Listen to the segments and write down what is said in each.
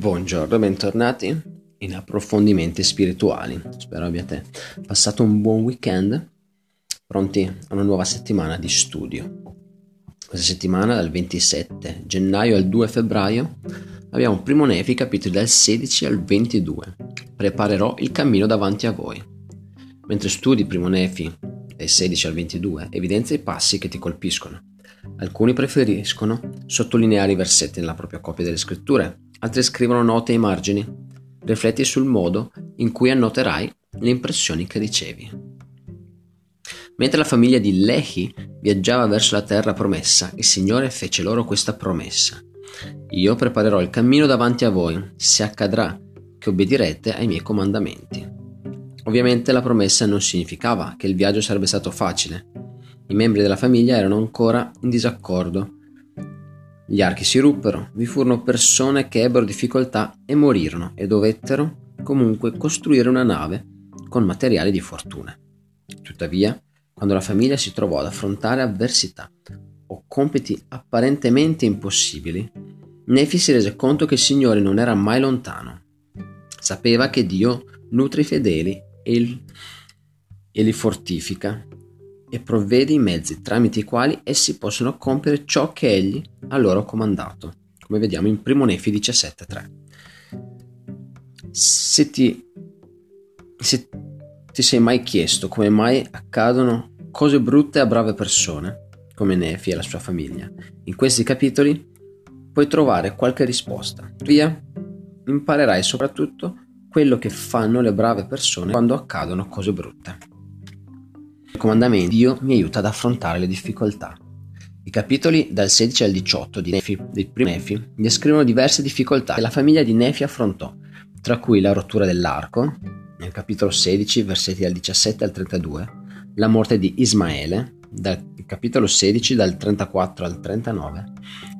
Buongiorno, bentornati in approfondimenti spirituali. Spero abbiate passato un buon weekend, pronti a una nuova settimana di studio. Questa settimana, dal 27 gennaio al 2 febbraio, abbiamo Primo Nefi, capitoli dal 16 al 22. Preparerò il cammino davanti a voi. Mentre studi Primo Nefi, dai 16 al 22, evidenzia i passi che ti colpiscono. Alcuni preferiscono sottolineare i versetti nella propria copia delle scritture, altri scrivono note ai margini. Rifletti sul modo in cui annoterai le impressioni che ricevi. Mentre la famiglia di Lehi viaggiava verso la terra promessa, il Signore fece loro questa promessa. Io preparerò il cammino davanti a voi, se accadrà che obbedirete ai miei comandamenti. Ovviamente la promessa non significava che il viaggio sarebbe stato facile. I membri della famiglia erano ancora in disaccordo gli archi si ruppero, vi furono persone che ebbero difficoltà e morirono e dovettero comunque costruire una nave con materiali di fortuna. Tuttavia, quando la famiglia si trovò ad affrontare avversità o compiti apparentemente impossibili, Nefi si rese conto che il Signore non era mai lontano. Sapeva che Dio nutre i fedeli e, il, e li fortifica e provvede i mezzi tramite i quali essi possono compiere ciò che egli ha loro comandato, come vediamo in 1 Nefi 17.3. Se ti, se ti sei mai chiesto come mai accadono cose brutte a brave persone, come Nefi e la sua famiglia, in questi capitoli puoi trovare qualche risposta. Via, imparerai soprattutto quello che fanno le brave persone quando accadono cose brutte comandamenti Dio mi aiuta ad affrontare le difficoltà. I capitoli dal 16 al 18 di Nefi, dei primi Nefi, descrivono diverse difficoltà che la famiglia di Nefi affrontò, tra cui la rottura dell'arco, nel capitolo 16, versetti dal 17 al 32, la morte di Ismaele, dal capitolo 16 dal 34 al 39,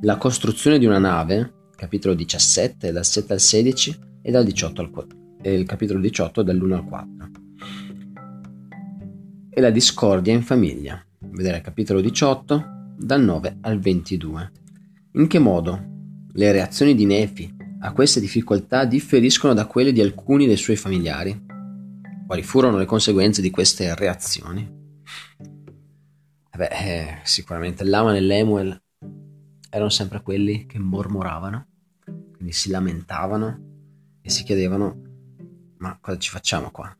la costruzione di una nave, capitolo 17 dal 7 al 16 e dal 18 al 4, e il capitolo 18 dall'1 al 4 e la discordia in famiglia. Vedere capitolo 18 dal 9 al 22. In che modo le reazioni di Nefi a queste difficoltà differiscono da quelle di alcuni dei suoi familiari? Quali furono le conseguenze di queste reazioni? Beh, eh, sicuramente Laman e Lemuel erano sempre quelli che mormoravano, quindi si lamentavano e si chiedevano ma cosa ci facciamo qua?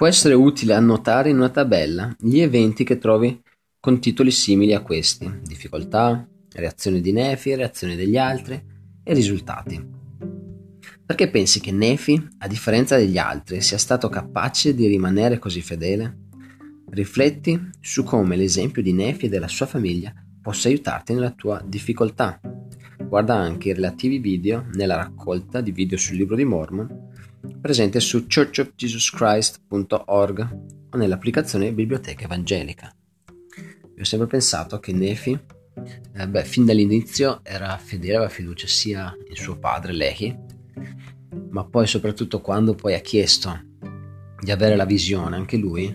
Può essere utile annotare in una tabella gli eventi che trovi con titoli simili a questi: difficoltà, reazione di Nefi, reazione degli altri e risultati. Perché pensi che Nefi, a differenza degli altri, sia stato capace di rimanere così fedele? Rifletti su come l'esempio di Nefi e della sua famiglia possa aiutarti nella tua difficoltà. Guarda anche i relativi video nella raccolta di video sul libro di Mormon presente su churchofjesuschrist.org o nell'applicazione Biblioteca Evangelica. Io ho sempre pensato che Nefi, eh, beh, fin dall'inizio era fedele, aveva fiducia sia in suo padre Lehi, ma poi soprattutto quando poi ha chiesto di avere la visione, anche lui,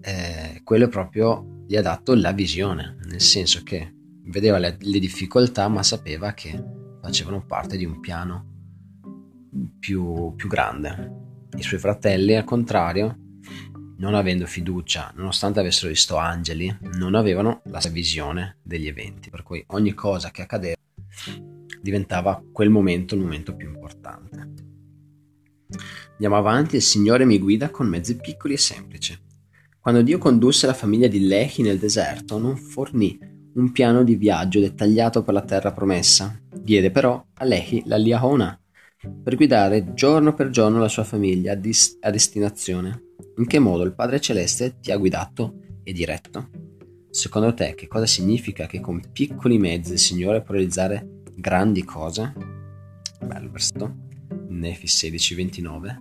eh, quello proprio gli ha dato la visione, nel senso che vedeva le, le difficoltà ma sapeva che facevano parte di un piano più, più grande. I suoi fratelli, al contrario, non avendo fiducia, nonostante avessero visto angeli, non avevano la visione degli eventi, per cui ogni cosa che accadeva diventava quel momento il momento più importante. Andiamo avanti, il Signore mi guida con mezzi piccoli e semplici. Quando Dio condusse la famiglia di Lehi nel deserto, non fornì un piano di viaggio dettagliato per la terra promessa. Diede però a Lehi la Liahona, per guidare giorno per giorno la sua famiglia a, destinazione. In che modo il Padre Celeste ti ha guidato e diretto? Secondo te che cosa significa che con piccoli mezzi il Signore può realizzare grandi cose? Bello versetto. Nefi 16:29.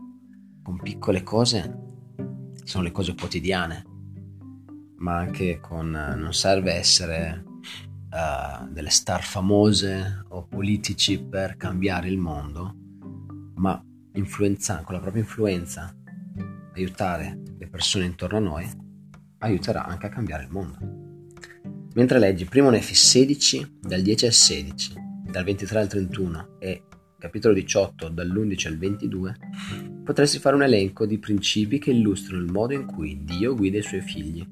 Con piccole cose sono le cose quotidiane, ma anche con non serve essere uh, delle star famose o politici per cambiare il mondo, ma influenza, con la propria influenza aiutare le persone intorno a noi aiuterà anche a cambiare il mondo. Mentre leggi primo Nefi 16 dal 10 al 16 dal 23 al 31 e capitolo 18 dall'11 al 22, potresti fare un elenco di principi che illustrano il modo in cui Dio guida i suoi figli.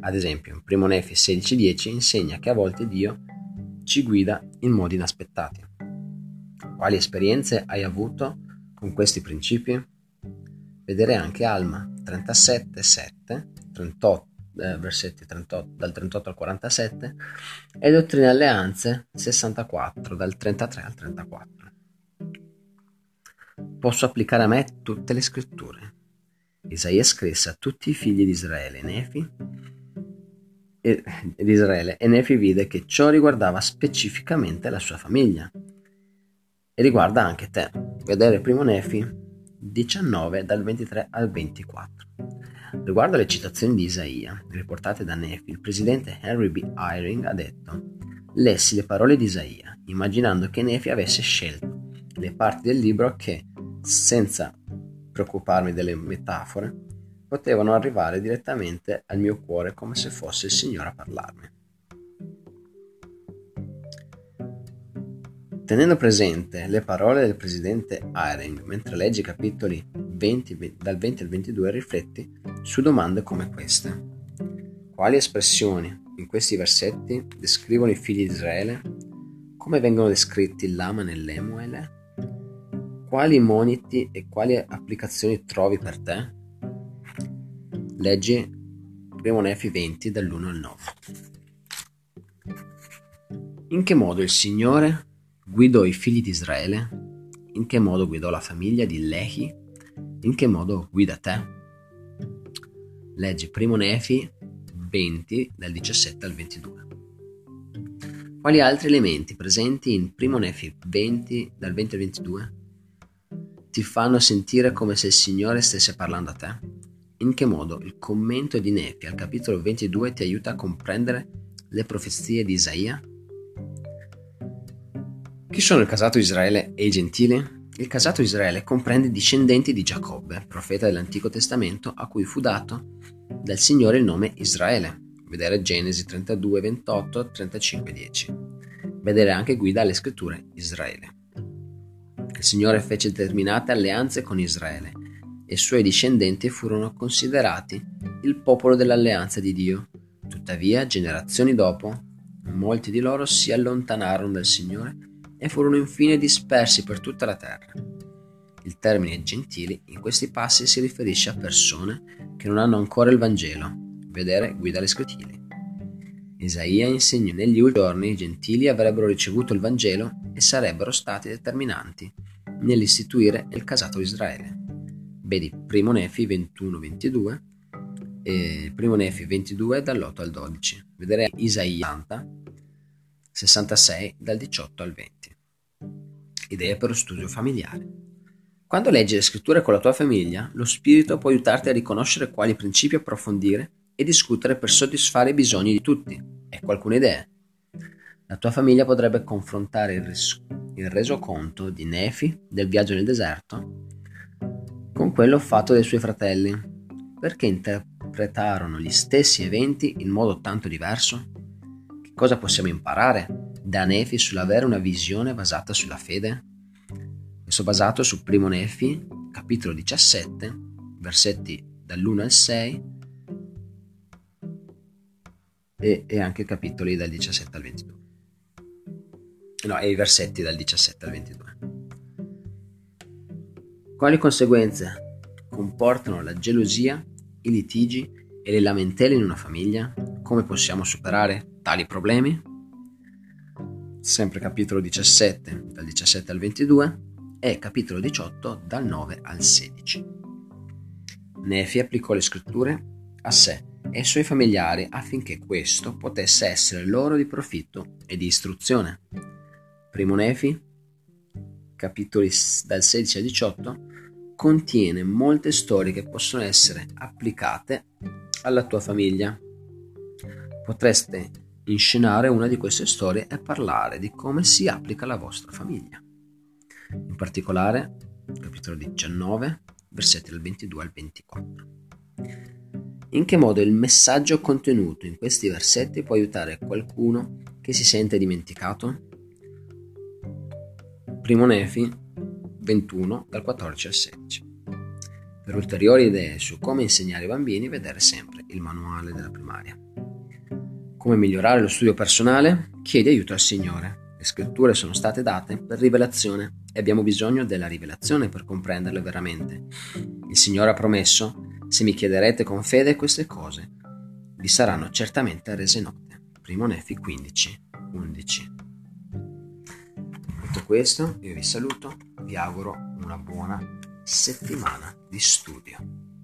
Ad esempio, in 1 Nefi 16:10 insegna che a volte Dio ci guida in modi inaspettati. Quali esperienze hai avuto con questi principi? Vedere anche Alma 37:7, 38 eh, versetti 38, dal 38 al 47 e Dottrine e Alleanze 64 dal 33 al 34. Posso applicare a me tutte le scritture. Isaia scrisse a tutti i figli di Israele, Nefi, e, di Israele, e Nefi vide che ciò riguardava specificamente la sua famiglia e riguarda anche te. Vedere primo Nefi 19 dal 23 al 24. Riguardo alle citazioni di Isaia, riportate da Nefi, il presidente Henry B. Eyring ha detto Lessi le parole di Isaia, immaginando che Nefi avesse scelto le parti del libro che, senza preoccuparmi delle metafore, potevano arrivare direttamente al mio cuore come se fosse il Signore a parlarmi. Tenendo presente le parole del presidente Eyring mentre leggi i capitoli 20, dal 20 al 22 rifletti su domande come queste. Quali espressioni in questi versetti descrivono i figli di Israele? Come vengono descritti l'Aman e l'Emuele? Quali moniti e quali applicazioni trovi per te? Leggi 1 Nefi 20 dall'1 al 9. In che modo il Signore guidò i figli di Israele? In che modo guidò la famiglia di Lehi? In che modo guida te? Leggi Primo Nefi 20 dal 17 al 22. Quali altri elementi presenti in Primo Nefi 20 dal 20 al 22 ti fanno sentire come se il Signore stesse parlando a te? In che modo il commento di Nefi al capitolo 22 ti aiuta a comprendere le profezie di Isaia? Chi sono il casato Israele e i gentili? Il casato Israele comprende i discendenti di Giacobbe, profeta dell'Antico Testamento, a cui fu dato dal Signore il nome Israele. Vedere Genesi 32, 28, 35, 10. Vedere anche guida alle scritture Israele. Il Signore fece determinate alleanze con Israele e i suoi discendenti furono considerati il popolo dell'alleanza di Dio. Tuttavia, generazioni dopo, molti di loro si allontanarono dal Signore e furono infine dispersi per tutta la terra. Il termine gentili in questi passi si riferisce a persone che non hanno ancora il Vangelo. Vedere guida alle scritili. Isaia insegna negli ultimi giorni i gentili avrebbero ricevuto il Vangelo e sarebbero stati determinanti nell'istituire il casato Israele. Vedi Primo Nefi 21-22 e Primo Nefi 22 dall'8 al 12. Vedere Isaia 66 dal 18 al 20 idee per lo studio familiare. Quando leggi le scritture con la tua famiglia, lo spirito può aiutarti a riconoscere quali principi approfondire e discutere per soddisfare i bisogni di tutti. Ecco alcune idee. La tua famiglia potrebbe confrontare il, res- il resoconto di Nefi del viaggio nel deserto con quello fatto dai suoi fratelli, perché interpretarono gli stessi eventi in modo tanto diverso. Cosa possiamo imparare da Nefi sull'avere una visione basata sulla fede? Questo basato su Primo Nefi, capitolo 17, versetti dall'1 al 6 e, e anche capitoli dal 17 al 22. No, e i versetti dal 17 al 22. Quali conseguenze comportano la gelosia, i litigi e le lamentele in una famiglia? Come possiamo superare tali problemi? sempre capitolo 17 dal 17 al 22 e capitolo 18 dal 9 al 16. Nefi applicò le scritture a sé e ai suoi familiari affinché questo potesse essere loro di profitto e di istruzione. Primo Nefi, capitoli dal 16 al 18, contiene molte storie che possono essere applicate alla tua famiglia. Potreste inscenare una di queste storie e parlare di come si applica alla vostra famiglia. In particolare, capitolo 19, versetti dal 22 al 24. In che modo il messaggio contenuto in questi versetti può aiutare qualcuno che si sente dimenticato? Primo Nefi 21 dal 14 al 16. Per ulteriori idee su come insegnare ai bambini, vedere sempre il manuale della primaria. Come migliorare lo studio personale? Chiedi aiuto al Signore. Le scritture sono state date per rivelazione e abbiamo bisogno della rivelazione per comprenderle veramente. Il Signore ha promesso, se mi chiederete con fede queste cose, vi saranno certamente rese note. Primo Nefi 15, 11. Detto questo, io vi saluto, vi auguro una buona settimana di studio.